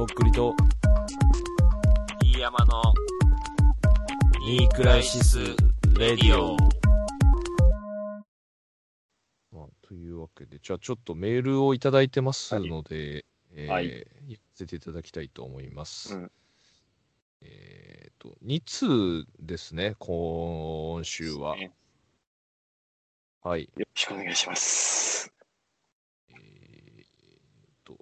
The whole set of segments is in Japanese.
とっくりと、飯山のニークライシス・レディオ。まあ、というわけで、じゃあちょっとメールをいただいてますので、えーはいやらせていただきたいと思います。うんえっ、と、2通ですね、今週は。ねはい。よろしくお願いします。えーと、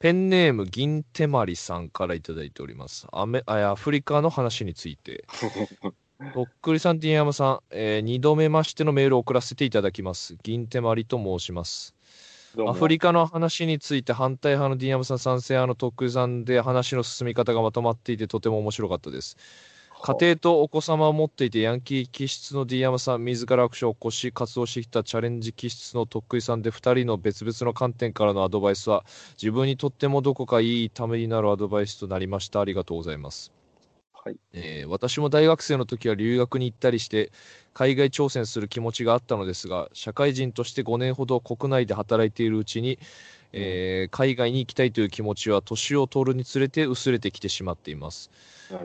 ペンネーム銀手まりさんからいただいております。アメあアフリカの話について。とっくりさん、ティンヤマさん、え2度目ましてのメールを送らせていただきます。銀手まりと申します。アフリカの話について反対派のディンヤマさん、賛成派のとっくりさんで話の進み方がまとまっていてとても面白かったです。家庭とお子様を持っていてヤンキー気質の D 山さん自らアクションを起こし活動してきたチャレンジ気質のとっくりさんで2人の別々の観点からのアドバイスは自分にとってもどこかいいためになるアドバイスとなりましたありがとうございます、はい。えー私も大学生の時は留学に行ったりして海外挑戦する気持ちがあったのですが社会人として5年ほど国内で働いているうちに、えー海外に行きたいという気持ちは年を取るにつれて薄れてきてしまっています。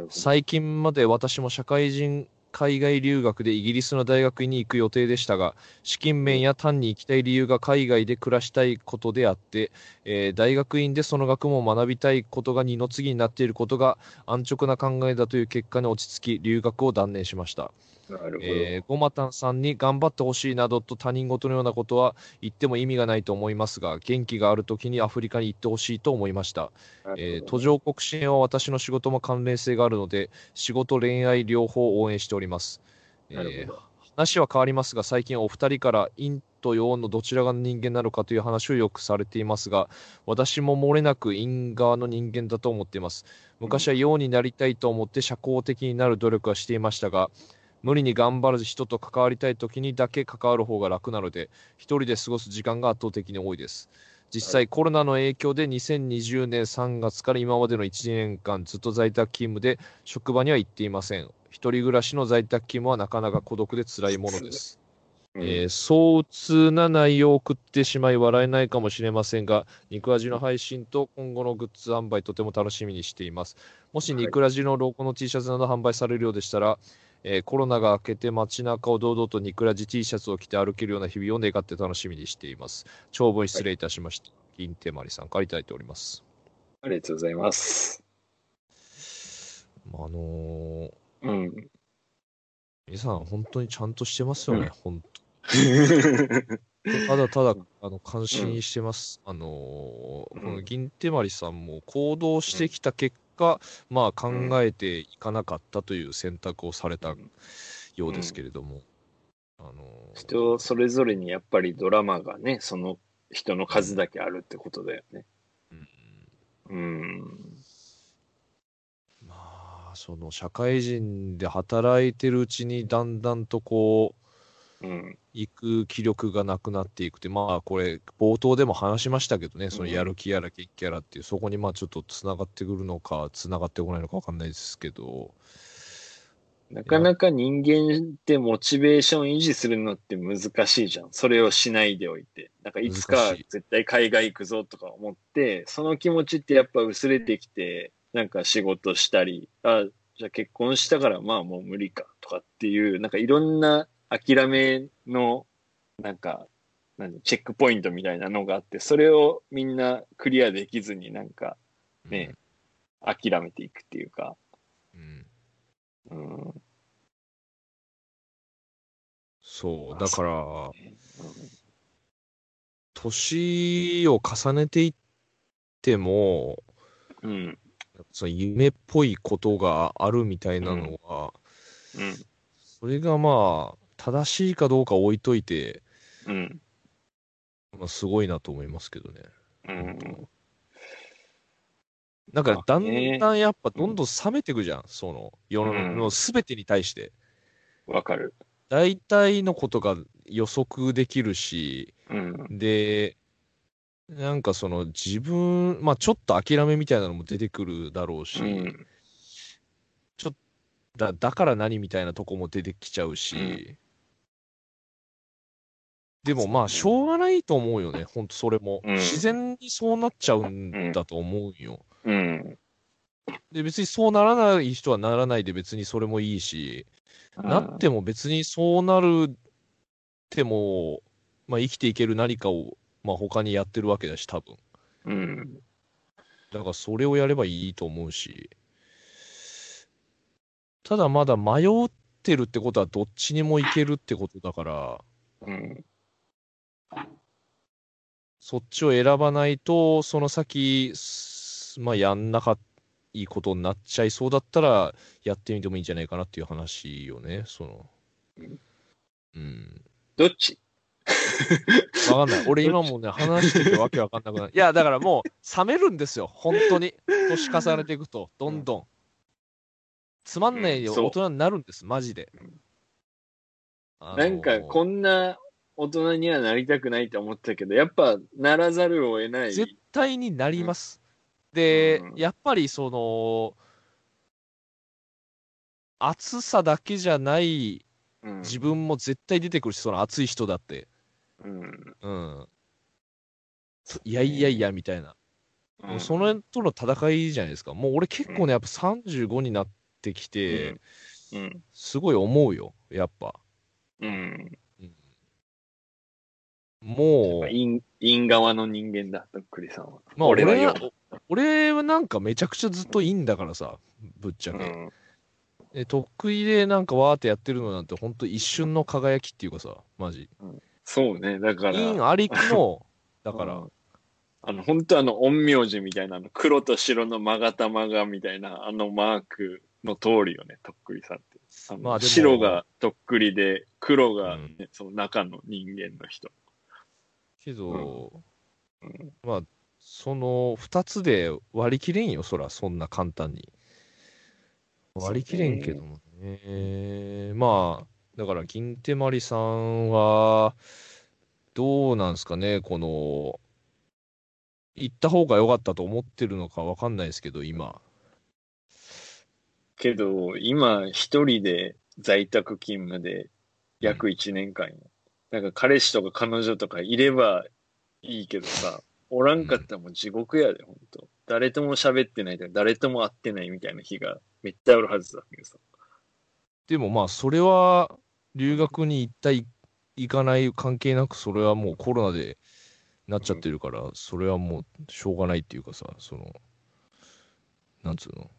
最近まで私も社会人海外留学でイギリスの大学に行く予定でしたが資金面や単に行きたい理由が海外で暮らしたいことであって、えー大学院でその学問を学びたいことが二の次になっていることが安直な考えだという結果に落ち着き留学を断念しました。えーゴマタンさんに頑張ってほしいなどと他人事のようなことは言っても意味がないと思いますが元気がある時にアフリカに行ってほしいと思いました。えー途上国支援は私の仕事も関連性があるので仕事恋愛両方応援しております、えー。話は変わりますが最近お二人から陰と陽のどちらが人間なのかという話をよくされていますが私も漏れなく陰側の人間だと思っています。昔は陽になりたいと思って社交的になる努力はしていましたが無理に頑張る人と関わりたい時にだけ関わる方が楽なので一人で過ごす時間が圧倒的に多いです。実際コロナの影響で2020年3月から今までの1年間ずっと在宅勤務で職場には行っていません。一人暮らしの在宅勤務はなかなか孤独で辛いものです。うん。えー壮痛な内容を送ってしまい笑えないかもしれませんが、ニクラジの配信と今後のグッズ販売とても楽しみにしています。もしニクラジのロゴの T シャツなど販売されるようでしたら、えーコロナが明けて街中を堂々とニクラジ T シャツを着て歩けるような日々を願って楽しみにしています。長文失礼いたしました。銀手まりさんからいただいております。ありがとうございます。まああのーうん。皆さん本当にちゃんとしてますよね、うん本当ただただあの感心してます。あのーこの銀手まりさんも行動してきた結果、まあ考えていかなかったという選択をされたようですけれども、あのー人それぞれにやっぱりドラマがね、その人の数だけあるってことだよね。うんうん。まあその社会人で働いてるうちにだんだんとこううん。行く気力がなくなっていくって、まあこれ、冒頭でも話しましたけどね、そのやる気やら元気やらっていう、そこにまあちょっとつながってくるのか、つながってこないのか分かんないですけど、なかなか人間ってモチベーション維持するのって難しいじゃん。それをしないでおいて。なんかいつか絶対海外行くぞとか思って、その気持ちってやっぱ薄れてきて、なんか仕事したり、あ、じゃあ結婚したからまあもう無理かとかっていう、なんかいろんな諦めの、なんか、何チェックポイントみたいなのがあって、それをみんなクリアできずになんかね、諦めていくっていうか、うん、うん。そう、だから、年を重ねていっても、うん。その夢っぽいことがあるみたいなのは、うん。それがまあ、正しいかどうか置いといて、うん。まあ、すごいなと思いますけどね。うん。なんかまあだんねだんやっぱどんどん冷めていくじゃん、その世の全てに対して。わかる。大体のことが予測できるし、うん。で、なんかその自分、まあちょっと諦めみたいなのも出てくるだろうし、うん。だだから何みたいなとこも出てきちゃうし、うんでもまあしょうがないと思うよね、ほんとそれも。うん自然にそうなっちゃうんだと思うよ。うん。で、別にそうならない人はならないで別にそれもいいし、なっても別にそうなるっても、まあ生きていける何かを、まあ他にやってるわけだし、多分。うん。だからそれをやればいいと思うし、ただまだ迷ってるってことはどっちにもいけるってことだから、うん。そっちを選ばないと、その先、すまあやんなかいいことになっちゃいそうだったら、やってみてもいいんじゃないかなっていう話よね、その。うん。どっち？わかんない。俺今もね、話しててわけわかんなくなる。いや、だからもう、冷めるんですよ。本当に。年重ねていくと、どんどん。つまんない大人になるんです、マジで。あのーなんか、こんな大人にはなりたくないと思ってたけど、やっぱならざるを得ない。絶対になります。で、うんやっぱりその、暑さだけじゃないうん自分も絶対出てくるし、その暑い人だって。うん。うん。いやいやいや、みたいな。もうそのとの戦いじゃないですか。もう俺結構ね、やっぱ35になってきて、うん。すごい思うよ、やっぱ。うん。もう、陰、陰側の人間だ、とっくりさんは。まあ俺は俺はよ、俺はなんかめちゃくちゃずっといいんだからさ、ぶっちゃけ。うん。で得意でなんかわーってやってるのなんて、ほんと一瞬の輝きっていうかさ、マジ。そうね、だから。陰ありきの、だからうん、あの、本当あの、陰陽師みたいな、黒と白の勾玉がみたいな、あのマークの通りよね、とっくりさんって。あのまあ白がとっくりで、黒が、ねうんその中の人間の人。けど、うんまあ、その二つで割り切れんよ、そら、そんな簡単に。割り切れんけどもね。まあ、だから、銀手まりさんは、どうなんすかね、この、行った方が良かったと思ってるのかわかんないですけど、今。けど、今、一人で在宅勤務で約1年間よ、なんか彼氏とか彼女とかいればいいけどさ、おらんかったらもう地獄やで、ほんと。誰とも喋ってないとか、誰とも会ってないみたいな日がめっちゃあるはずだけどさ。でもまあ、それは、留学に行ったい、行かない関係なく、それはもうコロナでなっちゃってるから、それはもうしょうがないっていうかさ、その、なんつうの。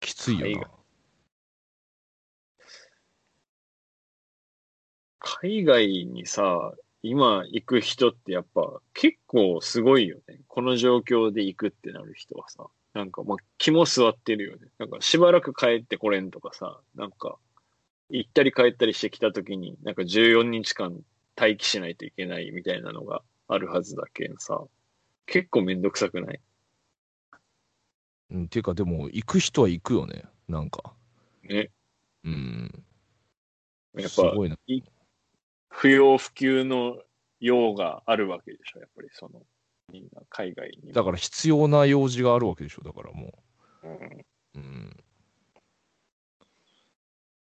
きついよな海外。にさ、今行く人ってやっぱ結構すごいよね。この状況で行くってなる人はさ。なんかまあ肝座ってるよね。なんかしばらく帰ってこれんとかさ、なんか行ったり帰ったりしてきた時になんか14日間待機しないといけないみたいなのがあるはずだけんさ。結構めんどくさくない？うん、ていうか、でも、行く人は行くよね、なんか。ね。うん。やっぱすごいな。不要不急の用があるわけでしょ、やっぱりその、みんな海外に。だから必要な用事があるわけでしょ、だからもうんう。うん。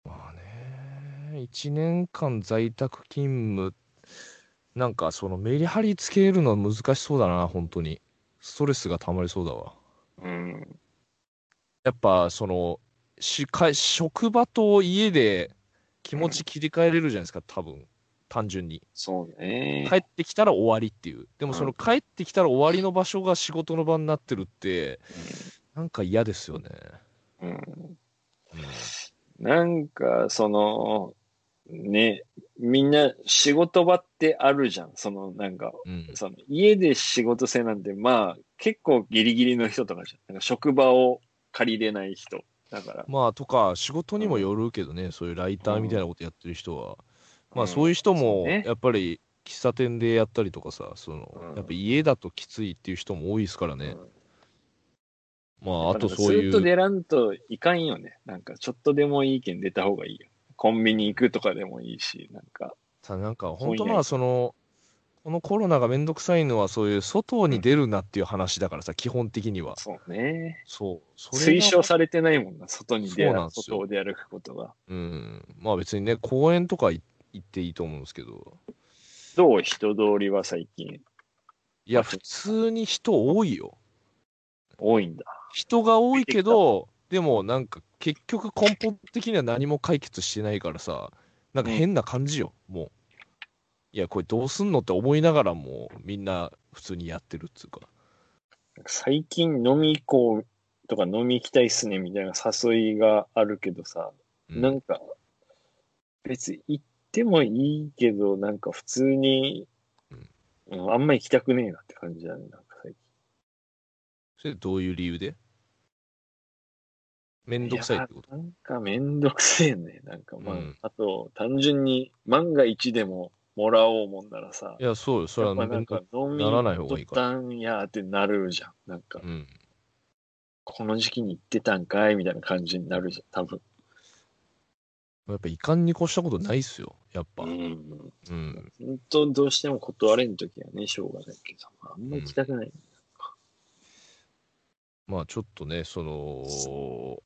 まあね、1年間在宅勤務、なんかそのメリハリつけるのは難しそうだな、本当に。ストレスが溜まりそうだわ。うん。やっぱその、しか職場と家で気持ち切り替えれるじゃないですか、多分。単純に。そうね。帰ってきたら終わりっていう。でもそのうん帰ってきたら終わりの場所が仕事の場になってるって、なんか嫌ですよね。うん。うんなんか、その、ね、みんな仕事場ってあるじゃん。その、なんか、うん。その家で仕事せなんて、まあ、結構ギリギリの人とかじゃん。なんか職場を借りれない人。だから。まあとか仕事にもよるけどね、そういうライターみたいなことやってる人は、まあうんそういう人そもやっぱり喫茶店でやったりとかさ、そのうんやっぱ家だときついっていう人も多いですからね。うんまああとそういう、ずっと出らんといかんよね。なんか、ちょっとでもいいけん出た方がいいよ。コンビニ行くとかでもいいし、なんか。さなんか本当まあその、このコロナがめんどくさいのはそういう外に出るなっていう話だからさ、基本的には。そうね。そう。そ推奨されてないもんな、外に出歩く、そうなんですよ外を出歩くことが。うん。まあ別にね、公園とかい行っていいと思うんですけど。どう？人通りは最近。いや、普通に人多いよ。多いんだ。人が多いけど、でもなんか結局根本的には何も解決してないからさ、なんか変な感じよ、もう。いや、これどうすんのって思いながらもみんな普通にやってるっつうか。最近飲み行こうとか飲み行きたいっすねみたいな誘いがあるけどさ、うんなんか、別に行ってもいいけど、なんか普通に、うんあんま行きたくねえなって感じだね、なんか最近。それどういう理由で？めんどくさいってこと？やなんかめんどくせえね。なんかまあ、うんあと、単純に万が一でももらおうもんならさ、いや、そうよ。それやっぱなんか飲みならない方がいいからたんやってなるじゃん。なんか、うん。この時期に行ってたんかいみたいな感じになるじゃん、多分。やっぱいかんに越したことないっすよ。やっぱ。ううん。ん。本当どうしても断れんときはね、しょうがないけど、あんま行きたくない。まあちょっとね、その、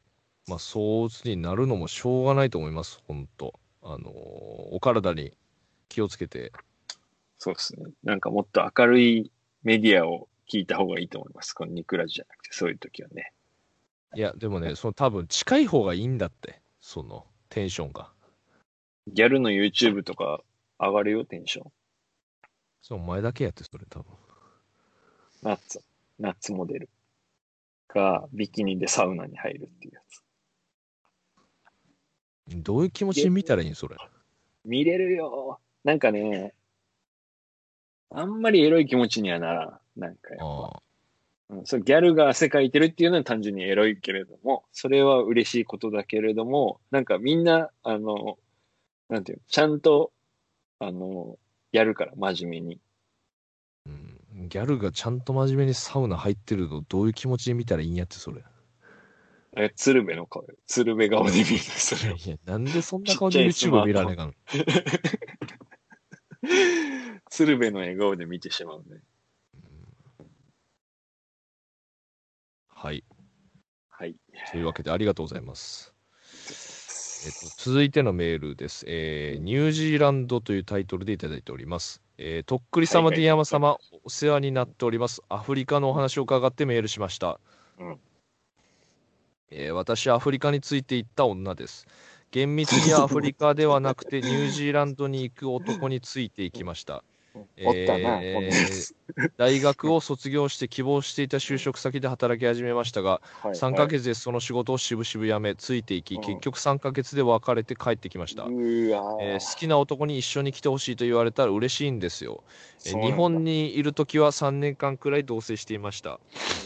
まあそう鬱になるのもしょうがないと思います。本当あのーお体に気をつけて。そうですね。なんかもっと明るいメディアを聞いた方がいいと思います。このニクラジじゃなくて、そういう時はね。いや、でもね、その多分近い方がいいんだって。そのテンションが。ギャルの YouTube とか上がるよ、テンション。そのお前だけやって、それ多分。ナッツ、ナッツモデルがビキニでサウナに入るっていうやつ。どういう気持ちで見たらいいんそれ？見れるよ。なんかね、あんまりエロい気持ちにはならん。なんかやっぱ。うん、そうギャルが汗かいてるっていうのは単純にエロいけれども、それは嬉しいことだけれども、なんかみんな、あの、なんていうの、ちゃんと、あの、やるから、真面目に。うん、ギャルがちゃんと真面目にサウナ入ってるのどういう気持ちで見たらいいんやって、それ。え、鶴瓶の顔よ。鶴瓶顔で見るそれを。いや、なんでそんな顔で YouTube 見られなの？鶴瓶の笑顔で見てしまうね。はい。はい。というわけでありがとうございます。えっと、続いてのメールです、えーニュージーランドというタイトルでいただいております。えーとっくり様、ディアマ様、お世話になっております。アフリカのお話を伺ってメールしました。うんえー私はアフリカについて行った女です。厳密にはアフリカではなくてニュージーランドに行く男について行きました。おったな、えー。大学を卒業して希望していた就職先で働き始めましたが、はい3ヶ月でその仕事を渋々辞め、ついていき、うん結局3ヶ月で別れて帰ってきました。えー好きな男に一緒に来てほしいと言われたら嬉しいんですよ。えー日本にいるときは3年間くらい同棲していました。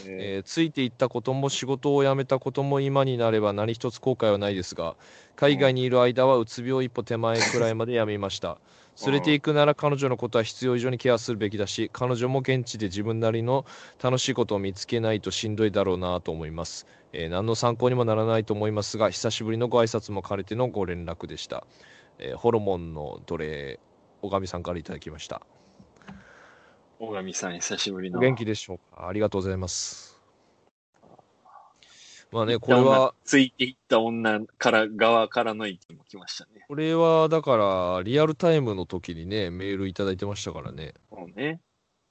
ええーついていったことも仕事を辞めたことも今になれば何一つ後悔はないですが、海外にいる間はうつ病一歩手前くらいまで辞めました。連れて行くなら彼女のことは必要以上にケアするべきだし、彼女も現地で自分なりの楽しいことを見つけないとしんどいだろうなと思います。えー何の参考にもならないと思いますが、久しぶりのご挨拶も兼ねてのご連絡でした。えーホルモンの奴隷、小上さんからいただきました。ー、大神さん、久しぶりの。お元気でしょうか？ありがとうございます。まあね、これは、ついていった女から、側からの意見も来ましたね。これはだから、リアルタイムの時にね、メールいただいてましたからね。もうね、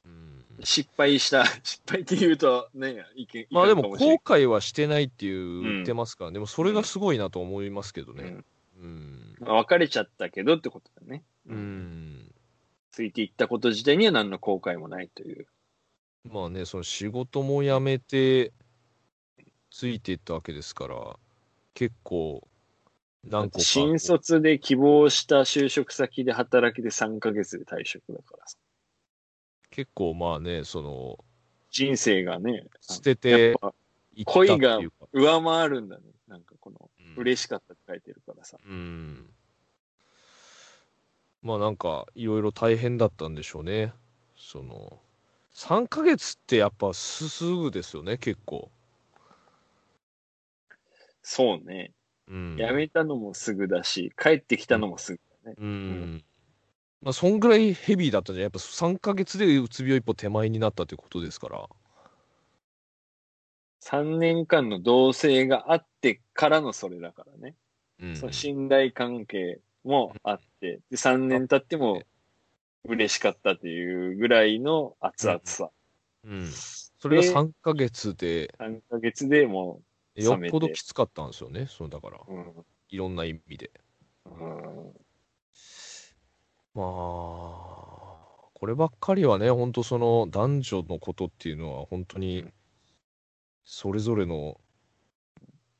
うん、失敗した、失敗って言うとね、意見、まあでも、後悔はしてないっていう言ってますから、でもそれがすごいなと思いますけどね。うんうん。まあ別れちゃったけどってことだね。うん。ついていったこと自体には何の後悔もないという。まあね、その仕事も辞めて、ついていったわけですから、結構、何個か。新卒で希望した就職先で働きで3ヶ月で退職だからさ。結構まあね、その、人生がね、捨てやていった恋が。上回るんだね。なんかこの、うん嬉しかったって書いてるからさ。うん。まあなんか、いろいろ大変だったんでしょうね。その、3ヶ月ってやっぱすすぐですよね、結構。そうね。うん。辞めたのもすぐだし、帰ってきたのもすぐだね。うん。まあ、そんぐらいヘビーだったんじゃん。やっぱ3ヶ月でうつ病一歩手前になったということですから。3年間の同棲があってからのそれだからね。うん。その信頼関係もあって、で3年経っても嬉しかったっていうぐらいの熱々さ。うん。それが3ヶ月で、3ヶ月でもよっぽどきつかったんですよね。そうだから、う、うん。いろんな意味で。うんまあ、こればっかりはね、本当その男女のことっていうのは本当にそれぞれの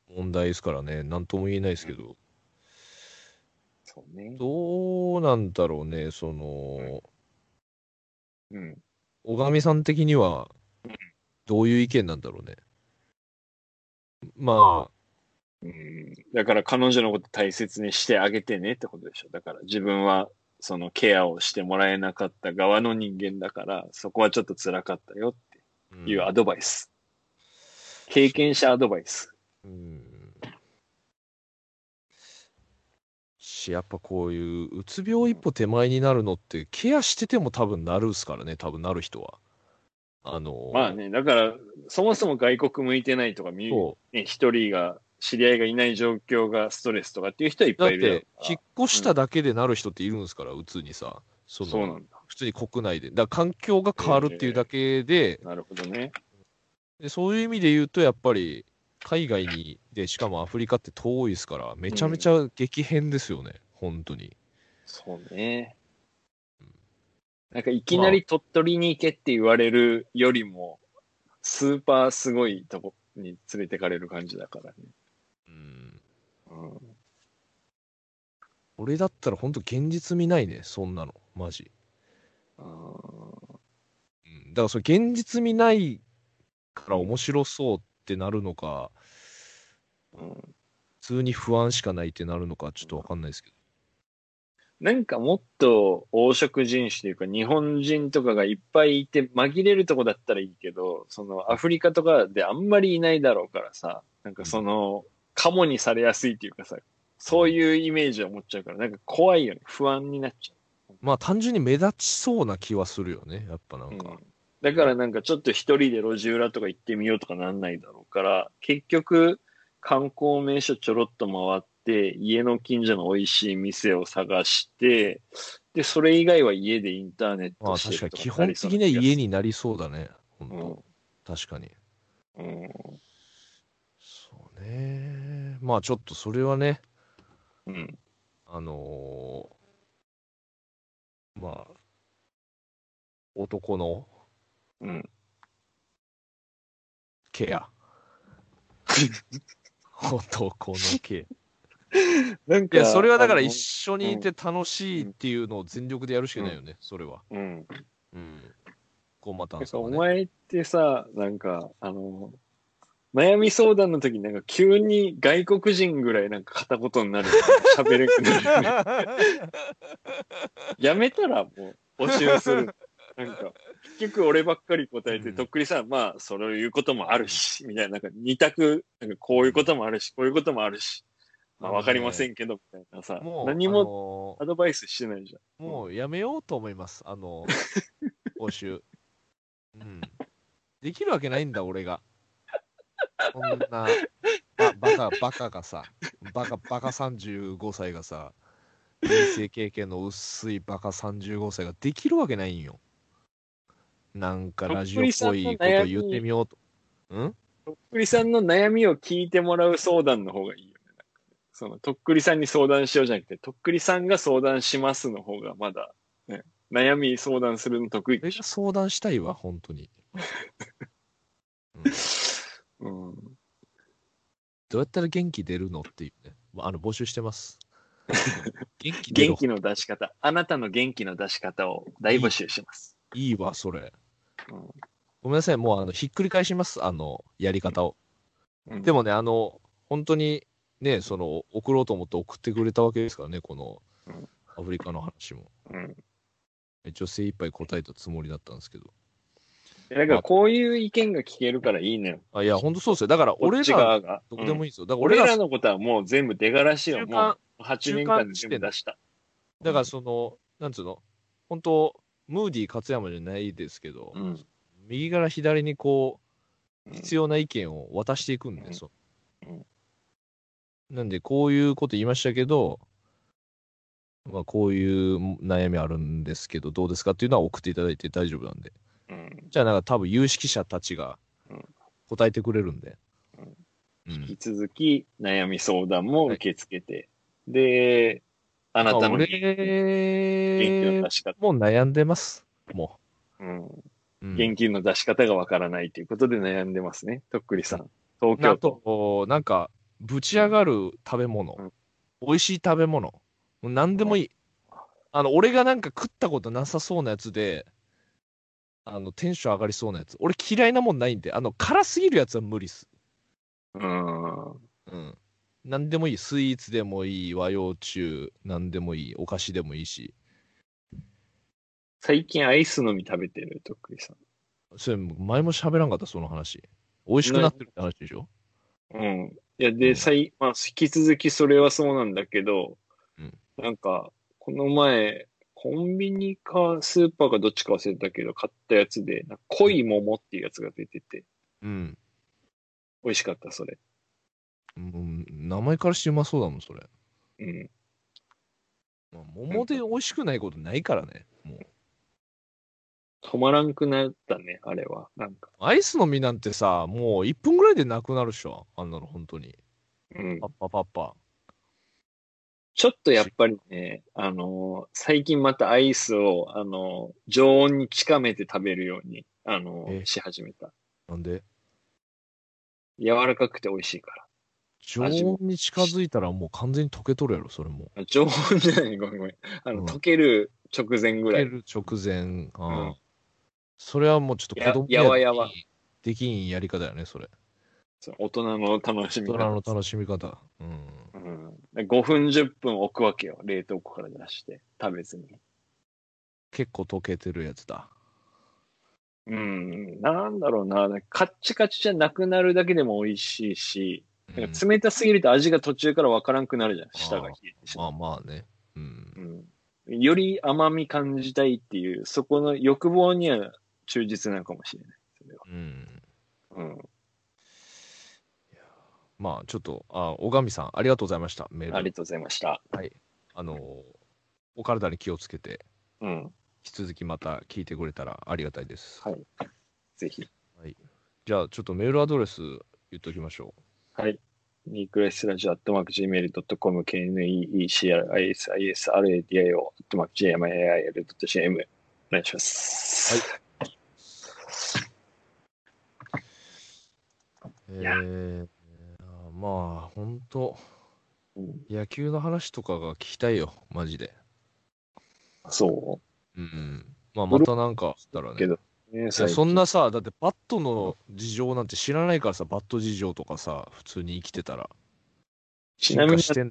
問題ですからね、なんとも言えないですけど、そうね。どうなんだろうね、その、うん。小上さん的にはどういう意見なんだろうね。まあ、うん。だから彼女のこと大切にしてあげてねってことでしょ。だから自分はそのケアをしてもらえなかった側の人間だから、そこはちょっと辛かったよってうんいうアドバイス。経験者アドバイス。うんし、やっぱこういううつ病一歩手前になるのって、ケアしてても多分なるっすからね、多分なる人は。あの、まあね、だから、そもそも外国向いてないとか、みそね、一人が、知り合いがいない状況がストレスとかっていう人はいっぱいいるだろて引っ越しただけでなる人っているんですから、うつにさ。そのそうなんだ。普通に国内で。だから環境が変わるっていうだけで、なるほどね。でそういう意味で言うと、やっぱり、海外に、で、しかもアフリカって遠いですから、めちゃめちゃ激変ですよね、本当に。そうね。なんかいきなり鳥取に行けって言われるよりも、スーパーすごいとこに連れてかれる感じだからね。うんうん、俺だったら本当現実見ないね、そんなの、マジ。あーうん、だからそれ現実見ないから面白そうってなるのか、うん普通に不安しかないってなるのか、ちょっとわかんないですけど。なんかもっと黄色人種というか日本人とかがいっぱいいて紛れるとこだったらいいけど、そのアフリカとかであんまりいないだろうからさ、なんかその、カモにされやすいっていうかさ、そういうイメージを持っちゃうから、なんか怖いよね。不安になっちゃまあ単純に目立ちそうな気はするよね、やっぱなう。んか。うんだからなんかちょっと一人で路地裏とか行ってみようとかなんないだろうから、結局観光名所ちょろっと回って、家の近所の美味しい店を探して、で、それ以外は家でインターネッまあトして確かに基本的には家になりそうだね、本当、確かに。うん。そうね。まあちょっとそれはね、うん。うん。あのーまあ、男のうん。ケア。男のケア。なんか、いや、それはだから一緒にいて楽しいっていうのを全力でやるしかないよね、それは。うん。うん。コンマタなんかンさんはね。お前ってさ、なんか、あの、悩み相談の時なんか急に外国人ぐらいなんか片言になる。喋れくなる。やめたらもう募集する。なんか、結局俺ばっかり答えて、うんとっくりさん、まあ、そういうこともあるし、みたいな、なんか二択、なんかこういうこともあるし、こういうこともあるし、まあわかりませんけど、みたいなさ、もう、何ももアドバイスしてないじゃん。もうやめようと思います、あの、募集。うん。できるわけないんだ、俺が。こんな、ばバカ、バカがさ、バカ、バカ35歳がさ、人生経験の薄いバカ35歳ができるわけないんよ。なんかラジオっぽいこと言ってみようと。ん？とっくりさんの悩みを聞いてもらう相談の方がいいその、とっくりさんに相談しようじゃなくて、とっくりさんが相談しますの方がまだ、ね、悩み相談するの得意相談したいわ、本当に。うんょ。うん。どうやったら元気出るのっていうね。まああの、募集してます。元気元気の出し方。あなたの元気の出し方を大募集します。いいわ、それ。うんごめんなさい、もうあのひっくり返します、あのやり方を。うんでもね、あの本当にね、その送ろうと思って送ってくれたわけですからね、このうんアフリカの話も。うん。一応精一杯答えたつもりだったんですけど。だからこういう意見が聞けるからいいのよ。あいや、本当そうですよ。だから俺ら、側が。どこでもいい。いいですよ。だから俺ら、のことはもう全部出がらしよ。もう8年間で全部出した。だからその、なんつうの、本当、ムーディー勝山じゃないですけど、うん。右から左にこう、うん必要な意見を渡していくんで、うんそううんなんで、こういうこと言いましたけど、まあ、こういう悩みあるんですけど、どうですかっていうのは送っていただいて大丈夫なんで。うん。じゃあ、なんか多分有識者たちがうん答えてくれるんで。うん引き続き悩み相談も受け付けて、で、あなたのまあ元気の俺出し方、もう悩んでます。もうん、う。うん現金の出し方がわからないということで悩んでますね。とっくりさん。東あ京都。と、なんか、ぶち上がる食べ物、うん美味しい食べ物、何でもいい。あの、俺がなんか食ったことなさそうなやつで、あの、テンション上がりそうなやつ。俺嫌いなもんないんで、あの、辛すぎるやつは無理っす。うん。うん。何でもいい。スイーツでもいい。和洋中、何でもいい。お菓子でもいいし。最近アイスのみ食べてる、とっくりさん。それ、前も喋らんかった、その話。美味しくなってるって話でしょ？うん。いや、で、うん最、まあ、引き続きそれはそうなんだけど、うんなんか、この前、コンビニかスーパーかどっちか忘れたけど、買ったやつで、なんか濃い桃っていうやつが出てて、うん。美味しかった、それ。うん、名前からしてうまそうだもん、それ。うん。まあ、桃で美味しくないことないからね。もう。止まらんくなったね、あれは。なんか。アイスの実なんてさ、もう1分ぐらいでなくなるっしょ。あんなの、本当に。うんパッ。パパッパ。ちょっとやっぱりね、あのー最近またアイスを、あのー常温に近めて食べるように、あのーえ？し始めた。なんで？柔らかくて美味しいから。常温に近づいたらもう完全に溶けとるやろ、それも。あ常温じゃない、ごめんごめん。あの、うん溶ける直前ぐらい。溶ける直前。ああうんそれはもうちょっと子供ややわやわできんやり方だよね、それ。そう大人の楽しみ大人の方。楽しみ方。うん。うん、で5分10分置くわけよ。冷凍庫から出して。食べずに。結構溶けてるやつだ。うん。なんだろうな。カッチカチじゃなくなるだけでも美味しいし、うんなんか冷たすぎると味が途中からわからんくなるじゃん。舌が冷えてしまうまあまあね。うん。うん。より甘み感じたいっていう、そこの欲望には忠実なのかもしれない。それは。うん。うん。まあちょっと、あ、小上さん、ありがとうございました。メール。ありがとうございました。あの、お体に気をつけて、うん。引き続きまた聞いてくれたらありがたいです。はい。ぜひ。じゃあ、ちょっとメールアドレス言っときましょはい。ニークレスラジオアットマーク Gmail.com、KNEECRISISRADIO アットマーク GMAIL.CM お願いします。う。えいやー、まあ、本当うん野球の話とかが聞きたいよ、マジで。そうんうん。まあ、またなんかあったらね。けどう、ね、そんなさ、だってバットの事情なんて知らないからさ、バット事情とかさ、普通に生きてたら。ちなみに。試合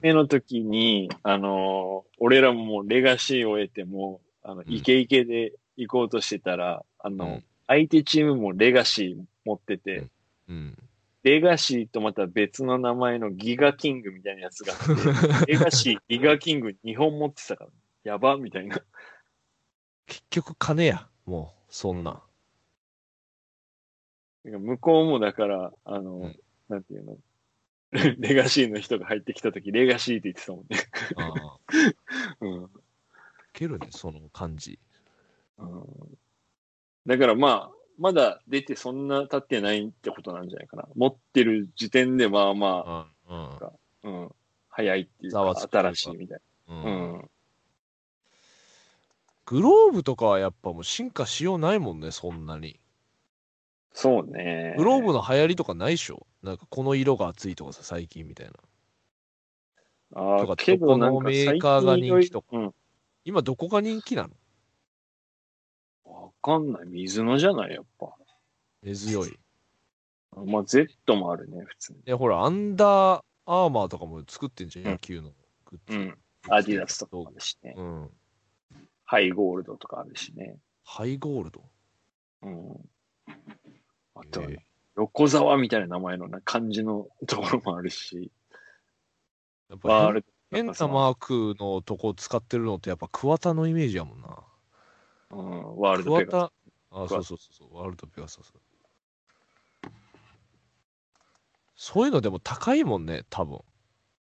目の時に、あのー俺らもレガシーを得ても、あの、うんイケイケで行こうとしてたら、あの、うん相手チームもレガシー持ってて、うん。レガシーとまた別の名前のギガキングみたいなやつがあって、レガシー、ギガキング2本持ってたから、やばみたいな。結局金や、もう、そんな。向こうもだから、あの、うんなんていうの、レガシーの人が入ってきた時、レガシーって言ってたもんね。ああ。うん。いけるね、その感じ。うんだからまあ、まだ出てそんな経ってないってことなんじゃないかな。持ってる時点でまあまうん。うん。あ、うん、早いっていうか、新しいみたいな。うんうん。グローブとかはやっぱもう進化しようないもんね、そんなに。そうね。グローブの流行りとかないっしょ？なんかこの色が熱いとかさ、最近みたいな。ああ、けどなんかどこのメーカーが人気とか最近いろいろ今どこが人気なの？かんない。水のじゃない、やっぱ。根強い。まあ、Z もあるね、普通に。いや、ほら、アンダーアーマーとかも作ってんじゃん、うん野球のグッズ。うん。アディダスとかもあるしね。うん。ハイゴールドとかあるしね。ハイゴールド？うん。あとはね、え横沢みたいな名前のな感じのところもあるし。ーやっぱワールド変なマークのとこ使ってるのってやっぱ桑田のイメージやもんな。うん、ワールドペ桑ガ田、あ、そうそうそうそう、ワールドペガサス。そういうのでも高いもんね、多分。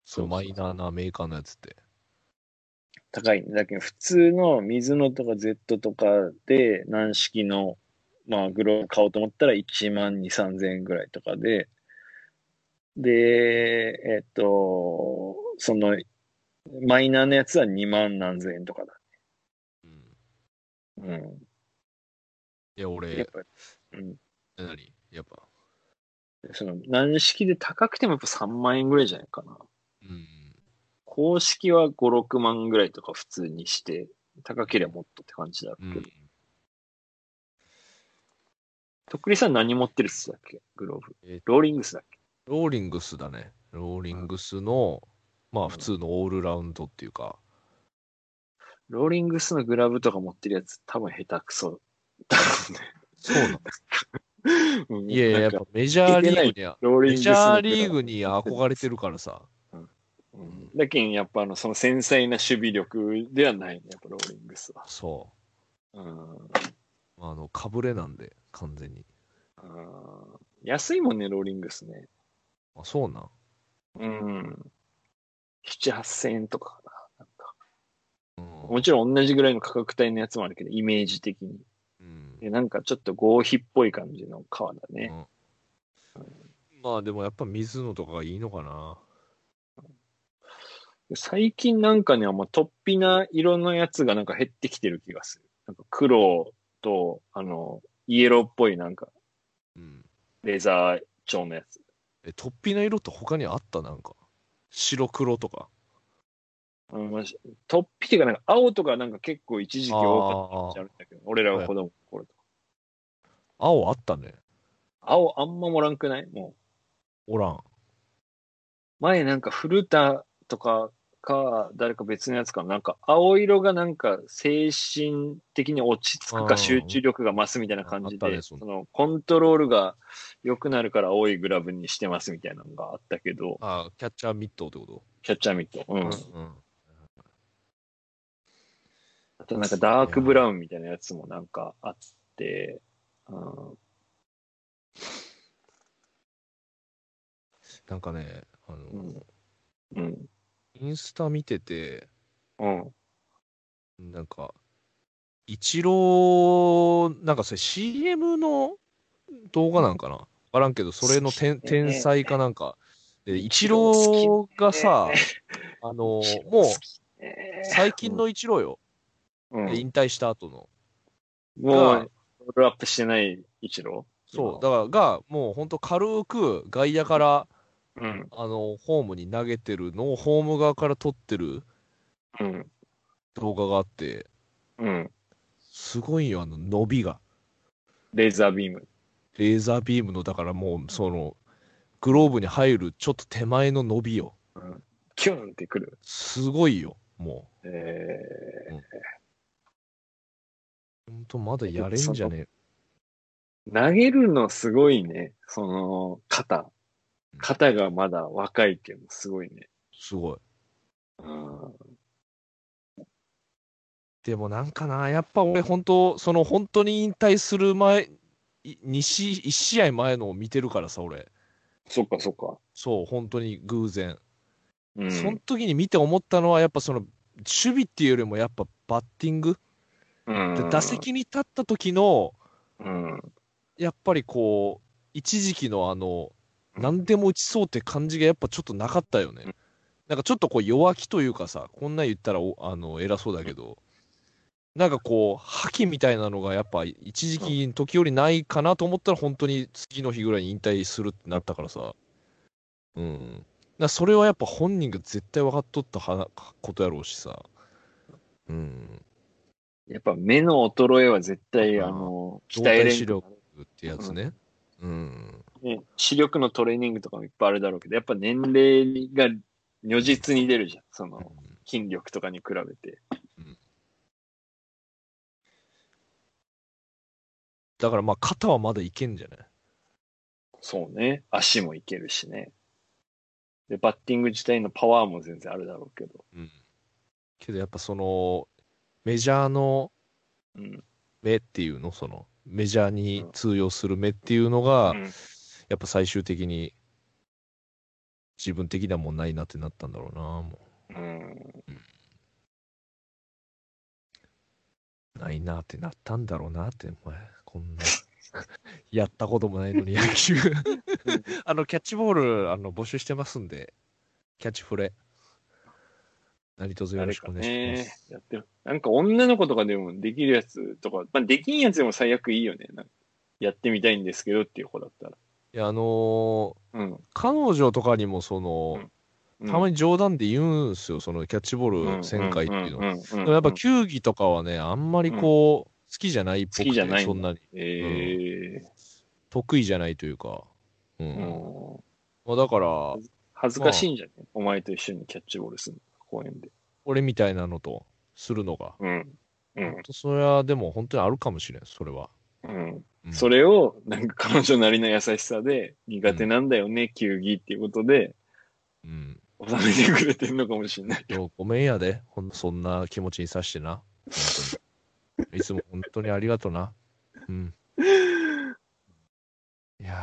そうマイナーなメーカーのやつって。高いんだけど、普通の水野とか Z とかで軟式の、まあ、グローブ買おうと思ったら1万2、3000円ぐらいとかで、で、えっと、その、マイナーのやつは2万何千円とかだ。うん。うん。いや、俺、やっぱ、うん。え何？やっぱ、その、軟式で高くてもやっぱ3万円ぐらいじゃないかな。うん。公式は5、6万ぐらいとか普通にして、高ければもっとって感じだうんけど。とっくりさん何持ってるっすだっけ？グローブ。えローリングスだっけ？ローリングスだね。ローリングスの、まあ普通のオールラウンドっていうか、ローリングスのグラブとか持ってるやつ多分下手くそ。だそうなの。ろうね。いやいや、やっぱメジャーリーグには、メジャーリーグに憧れてるからさ。うんだけん、やっぱあの、その繊細な守備力ではないね、やっぱローリングスは。そうん。う。あの、かぶれなんで、完全に。うん安いもんね、ローリングスね。あ、そうなん。うん。7、8000円とか。もちろん同じぐらいの価格帯のやつもあるけど、イメージ的に。うんでなんかちょっと合皮っぽい感じの革だね。まあでもやっぱ水野とかがいいのかな。最近なんかね、あんま突飛な色のやつがなんか減ってきてる気がする。なんか黒と、あの、イエローっぽいなんか、うん。レザー調のやつ。え、突飛な色って他にあった？なんか。白黒とか。うん、まあし突飛っていうか、なんか青とかなんか結構一時期多かったじゃんだけど、俺らが子供の頃とか。青あったね。青あんまもらんくない？もう。おらん。前なんか古田とかか、誰か別のやつかな、なんか青色がなんか精神的に落ち着くか集中力が増すみたいな感じで、ねそのコントロールが良くなるから青いグラブにしてますみたいなのがあったけど、あキャッチャーミットってこと？キャッチャーミット。うん。うん。あとなんかダークブラウンみたいなやつもなんかあって、うん、なんかね、あの、うん。うん。インスタ見てて、うん。なんか、イチロー、なんかそれ CM の動画なんかな？わからんけど、それの天天才かなんか。で、イチローがさ、あの、もう最近のイチローよ。うん、引退した後の。もう、ロールアップしてない一郎？そう、だから、が、もう本当軽く外野から、うん。あの、ホームに投げてるのをホーム側から撮ってるうん。動画があって、うん。すごいよ、あの、伸びが。レーザービーム。レーザービームの、だからもう、その、グローブに入るちょっと手前の伸びよ。キュンってくる。すごいよ、もえう。ほんと、まだやれんじゃね？ー、投げるのすごいね。その、肩。肩がまだ若いけど、すごいね。すごい。うん。でもなんかな、やっぱ俺、本当その本当に引退する前、い2試1試合前のを見てるからさ、俺。そっかそっか。そう、本当に偶然。うん。その時に見て思ったのは、やっぱその、守備っていうよりもやっぱバッティング。うんで打席に立った時の、うん。やっぱりこう、一時期のあの、うん何でも打ちそうって感じがやっぱちょっとなかったよね。うんなんかちょっとこう弱気というかさ、こんなん言ったらおあの偉そうだけど、なんかこう、覇気みたいなのがやっぱ一時期の時よりないかなと思ったら本当に次の日ぐらいに引退するってなったからさ。うん。だそれはやっぱ本人が絶対分かっとったはことやろうしさ。うん。やっぱ目の衰えは絶対、うんあの、鍛動えれ視力ってやつね。うん。ね、視力のトレーニングとかもいっぱいあるだろうけど、やっぱ年齢が如実に出るじゃん。その、筋力とかに比べて。だからまあ肩はまだいけんじゃない？そうね。足もいけるしね。で、バッティング自体のパワーも全然あるだろうけど。うん。けどやっぱその、メジャーのうん。目っていうの、その、メジャーに通用する目っていうのが、うんやっぱ最終的に自分的にはもうないなってなったんだろうな、もうん。ないなってなったんだろうなって、お前、こんな。やったこともないのに野球。あの、キャッチボール、あの、募集してますんで、キャッチフレ。何卒よろしくお願いしねます。、やってる。なんか女の子とかでもできるやつとか、まあ、できんやつでも最悪いいよね。なんかやってみたいんですけどっていう子だったら。いや、あのうん。ー彼女とかにも、その、たまにに冗談で言うんすよ、そのキャッチボール1000回っていうの。のでもやっぱ球技とかはね、あんまりこう、好きじゃないっぽくて、好きじゃないそんなにええ得意じゃないというか。うん。うんまあ、だから、恥ずかしいんじゃね、お前と一緒にキャッチボールするの、公園で。俺みたいなのとするのが。うん。うんそれはでも本当にあるかもしれん、それは。うん。うんそれを、なんか彼女なりの優しさで、苦手なんだよね、球技っていうことで、うん。収めてくれてんのかもしれない。ごめんやで、ほんとそんな気持ちにさしてな。本当に。いつも本当にありがとな。うん。いやー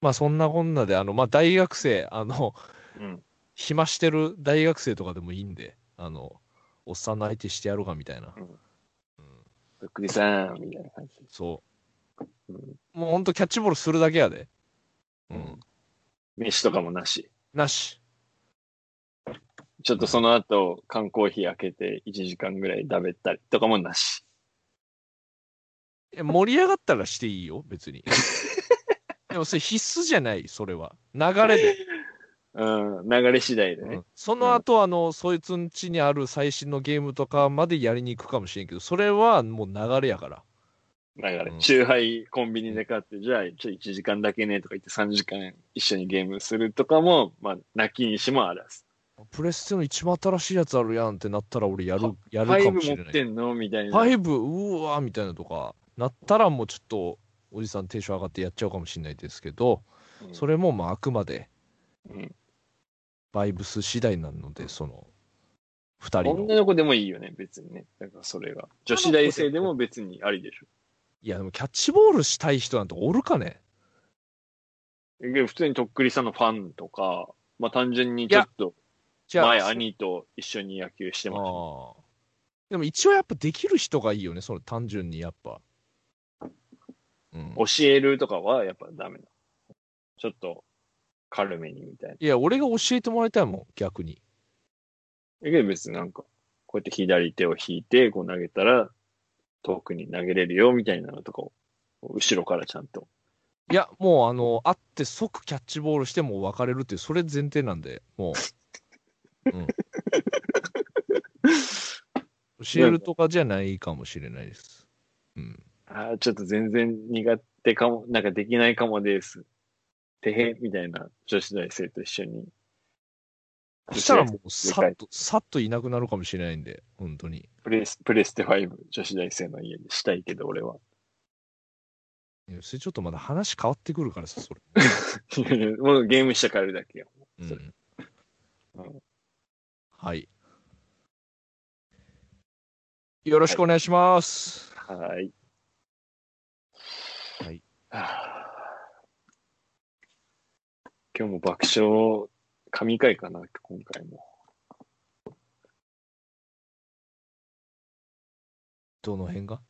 まあそんなこんなで、あの、まあ大学生、あの、うん。暇してる大学生とかでもいいんで、あの、おっさんの相手してやるかみたいな。うんうんとっくりさん、みたいな感じ。そう。うん。もうほんとキャッチボールするだけやで。うん。飯とかもなし。なし。ちょっとその後、缶コーヒー開けて1時間ぐらい食べたりとかもなし。盛り上がったらしていいよ、別に。でもそれ必須じゃない、それは。流れで。うん、流れ次第でねうん。その後、あの、そいつん家にある最新のゲームとかまでやりに行くかもしれんけど、それはもう流れやから。流れう。んチューハイコンビニで買って、じゃあ、ちょっと1時間だけねとか言って3時間一緒にゲームするとかも、まあ、泣きにしもあらず。プレステの一番新しいやつあるやんってなったら俺やる、やるかもしれない。ブ持ってんの？みたいな。ファイブ、うわーみたいなとか、なったらもうちょっと、おじさんテンション上がってやっちゃうかもしれないですけど、うんそれもまああくまで、うんバイブス次第なので、その、二人の。女の子でもいいよね、別にね。だからそれが。女子大生でも別にありでしょ。いや、でもキャッチボールしたい人なんておるかねえ普通にとっくりさんのファンとか、まあ単純にちょっと、前兄と一緒に野球してましああでも一応やっぱできる人がいいよね、その単純にやっぱ。うんた。、教えるとかはやっぱダメな。ちょっと、軽めにみたいな。いや、俺が教えてもらいたいもん、逆に。だけど別になんか、こうやって左手を引いて、こう投げたら、遠くに投げれるよみたいなのとかを、後ろからちゃんと。いや、もうあの、会って即キャッチボールしても別れるっていう、それ前提なんで、もう。うん。教えるとかじゃないかもしれないです。うん。ああ、ちょっと全然苦手かも、なんかできないかもです。てへ、みたいな女子大生と一緒に。そしたらもう、さっと、さっといなくなるかもしれないんで、本当に。プレス、プレステ5女子大生の家でしたいけど、俺は。いやそれちょっとまだ話変わってくるからさ、それ。もうゲームして帰るだけよ。うんうんはい。よろしくお願いします。はい。はい。はあ今日も爆笑、神回かな、今回も。どの辺が？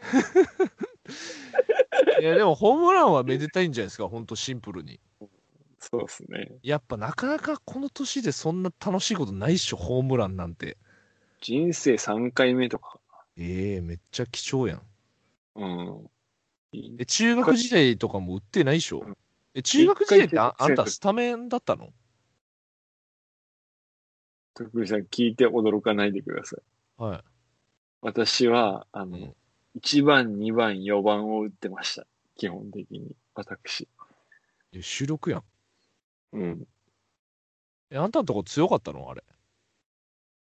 いや、でもホームランはめでたいんじゃないですか、ほんとシンプルに。そうですね。やっぱなかなかこの年でそんな楽しいことないっしょ、ホームランなんて。人生3回目とか。ええめっちゃ貴重やん。うん。え、中学時代とかも売ってないっしょ？うんえ、中学時代ってああんたスタメンだったの？徳井さん聞いて驚かないでください。はい。私は、あの、うん1番、2番、4番を打ってました。基本的に。私。え主力やん。うん。え、あんたのとこ強かったの？あれ。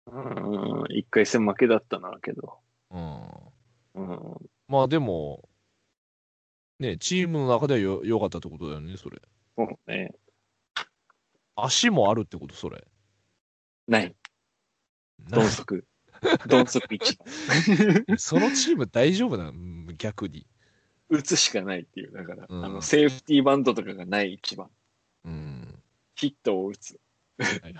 うん。1回戦負けだったな、けど。うん。うん。まあでも、ね、チームの中ではよ良かったってことだよね、それ。そうね。足もあるってこと、それ。ない。な鈍足。鈍足1番。そのチーム大丈夫なの？逆に。打つしかないっていう。だから、うんあの、セーフティーバントとかがない一番。うん。ヒットを打つ。はいい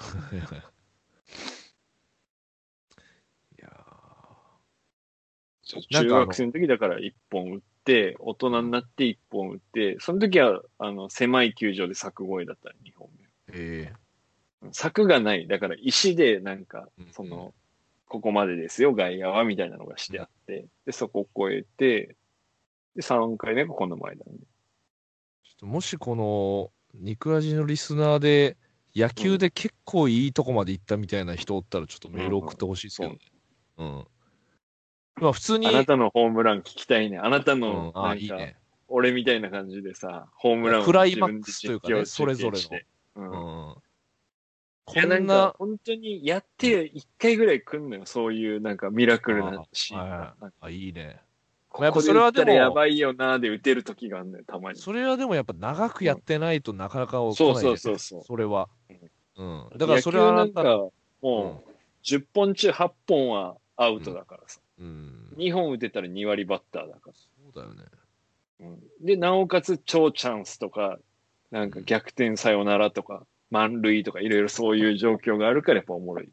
や中学生の時だから1本打って、大人になって1本打って、その時は、あの、狭い球場で柵越えだった2本え目。柵がない。だから石でなんかうん、その、ここまでですよ、外野は、みたいなのがしてあって、で、そこを越えて、で、3回目がこの前だね。えもしこの、ニクラジのリスナーで、野球で結構いいとこまで行ったみたいな人おったら、ちょっとメール送ってほしいですけどね。うん。まあ普通に、あなたのホームラン聞きたいね。あなたうんの、あなんか、いいね。俺みたいな感じでさ、ホームランをクライマックスというかねそれぞれのうん。こんんなか、、本当にやって一回ぐらい来んのよ。そういう、なんか、ミラクルなシーンあ、いいね。こやっぱそれはでもらやばいよなーで打てる時があるのよ、たまに。それはでもやっぱ長くやってないとなかなか起こそうそうそうそう。それは。うん。だからそれはなんか、うんもう、10本中8本はアウトだからさ。うん。2本打てたら2割バッターだかそうだよね。ら。うんで、なおかつ超チャンスとか、なんか逆転サヨナラとか、満塁とか、いろいろそういう状況があるからやっぱおもろい。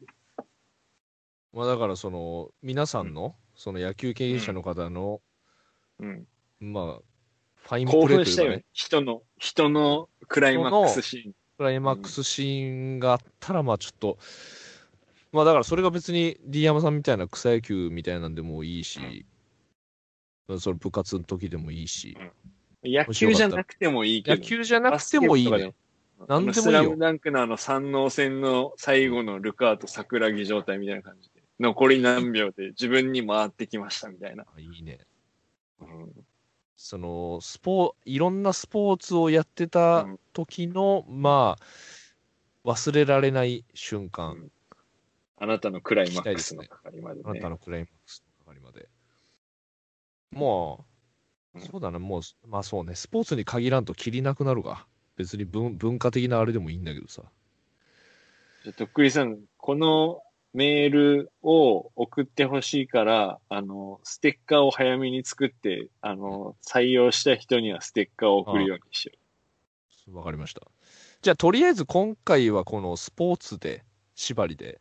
まあだからその、皆さんの、その野球経営者の方の、うん。まあ、ファイン興プレー奮したよねというかね、。人の、人のクライマックスシーン。クライマックスシーンがあったら、まあちょっと、まあだからそれが別に D 山さんみたいな草野球みたいなんでもいいし、それ部活の時でもいいし、野球じゃなくてもいいけ野ど。球じゃなくてもいいね。なんでもいいよスラムダンクのあの三能戦の最後のルカート桜木状態みたいな感じで。残り何秒で自分に回ってきましたみたいな。あいいね。うんその、スポいろんなスポーツをやってた時の、まあ、忘れられない瞬間、うんあなたのクライマックスの係までねあなた。のクライマックスの係まで。もう、うんそうだね、もう、まあそうね、スポーツに限らんと切りなくなるが。別に文文化的なあれでもいいんだけどさ。じゃあとっくりさん、このメールを送ってほしいから、あの、ステッカーを早めに作って、あの、採用した人にはステッカーを送るようにしよわかりました。じゃあ、とりあえず今回はこのスポーツで、縛りで。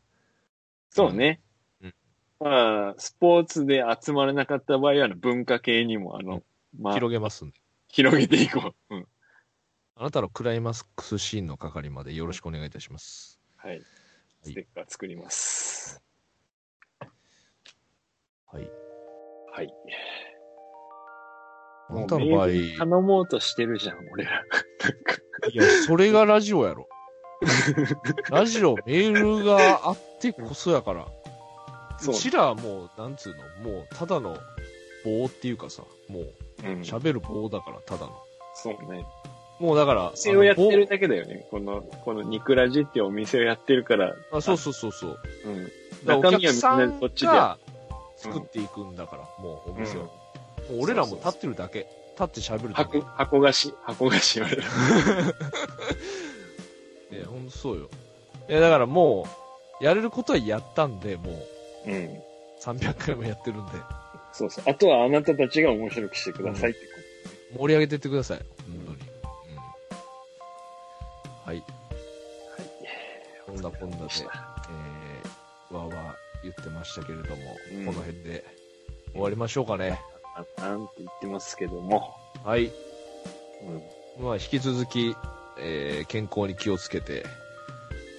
う。そうね。うんまあ、スポーツで集まれなかった場合は、あの文化系にも、あの、まあ、広げますんで。広げていこう。うん。あなたのクライマックスシーンの係までよろしくお願いいたします。はい。ステッカー作ります。はい。はい。あなたの場合、メールい頼もうとしてるじゃん、俺ら。や、それがラジオやろ。ラジオ、メールがあってこそやから。そううちらはもう、なんつうの、もう、ただの棒っていうかさ、もう、うん。喋る棒だから、ただの。そうね。もうだから、お店をやってるだけだよね。この、このニクラジっていうお店をやってるから。棒あ、そうそうそうそう。うん。だからお客さなんこっちで。が作っていくんだから、もうお店を。うんもう俺らも立ってるだけ。立って喋るだけ。箱、箱菓子、箱菓子言われる。いや、ほんとそうよ。いや、だからもう、やれることはやったんで、もう、うん。300回もやってるんで、そうそう。あとはあなたたちが面白くしてくださいってこ盛り上げてってください。本当に。うん。はい。こんなこんなで、と。えー、わーわー言ってましたけれども、うんこの辺で終わりましょうかね。ななんて言ってますけども。はい。うん。まあ、引き続き、えー、健康に気をつけて、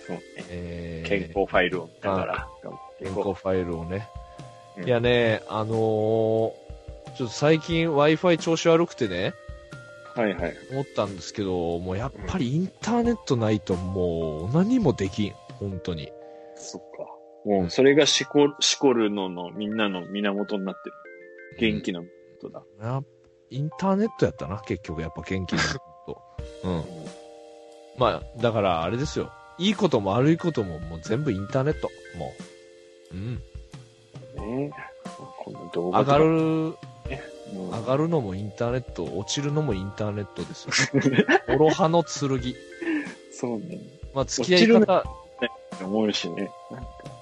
そうね。えー、健康ファイルを見ながら。健康ファイルをね。うんいやね、あのーちょっと最近 Wi-Fi 調子悪くてね、はいはい。思ったんですけど、もうやっぱりインターネットないともう何もできん。本当に。そっか。もう、それがしこ、しこるののみんなの源になってる。元気の源だ。やインターネットやったな、結局やっぱ元気になると。うん。まあ、だからあれですよ。いいことも悪いことももう全部インターネット。もう。うん。ねこの動画上がる、上がるのもインターネット、落ちるのもインターネットですよ。オロハの剣。そうね。まあ、付き合い方、思うしね。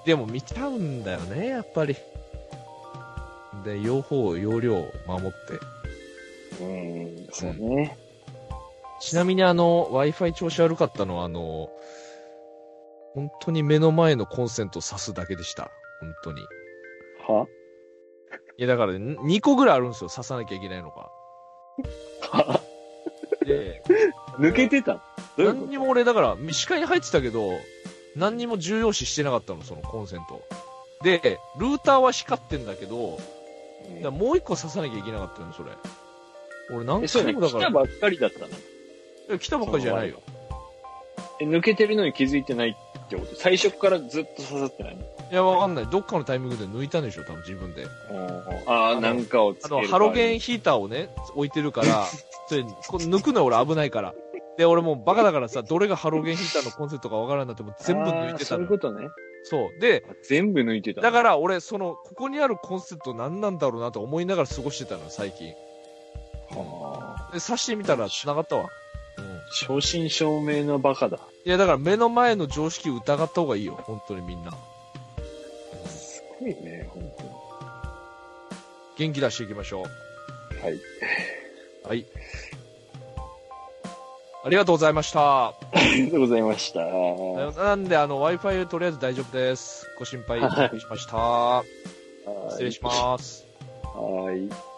でも見ちゃうんだよね、やっぱり。で、用法、容量を守って。うん、そうね。ちなみにあの、Wi-Fi 調子悪かったのはあの、本当に目の前のコンセントを挿すだけでした。本当に。は？いや、だから、ね、2個ぐらいあるんですよ、刺さなきゃいけないのが。で、抜けてた？どういうこ何にも俺、だから、視界に入ってたけど、何にも重要視してなかったの、そのコンセント。で、ルーターは光ってんだけど、だからともう一個刺さなきゃいけなかったの、それ。俺何え、そうね、回もだから、たばっかりだったのや来たばっかりじゃないよ。え、抜けてるのに気づいてないってこと？最初からずっと刺さってないの？いや、わかんない。どっかのタイミングで抜いたんでしょ、多分自分で。ああ、のなんかをつあの、けるハロゲンヒーターをね、置いてるから、それ、これ抜くのは俺危ないから。で、俺もうバカだからさ、どれがハロゲンヒーターのコンセントかわからんなってもう全部抜いてたそう。いうことね。そう。で、あ全部抜いてた。だから俺、その、ここにあるコンセント何なんだろうなと思いながら過ごしてたのよ、最近。はあで、刺してみたら繋がったわ。うん。正真正銘のバカだ。いや、だから目の前の常識疑った方がいいよ、本当にみんな。すごいね、本当に。元気出していきましょう。はい。はい。ありがとうございました。ありがとうございました。なんで、あの、Wi-Fi とりあえず大丈夫です。ご心配しました。失礼します。はい。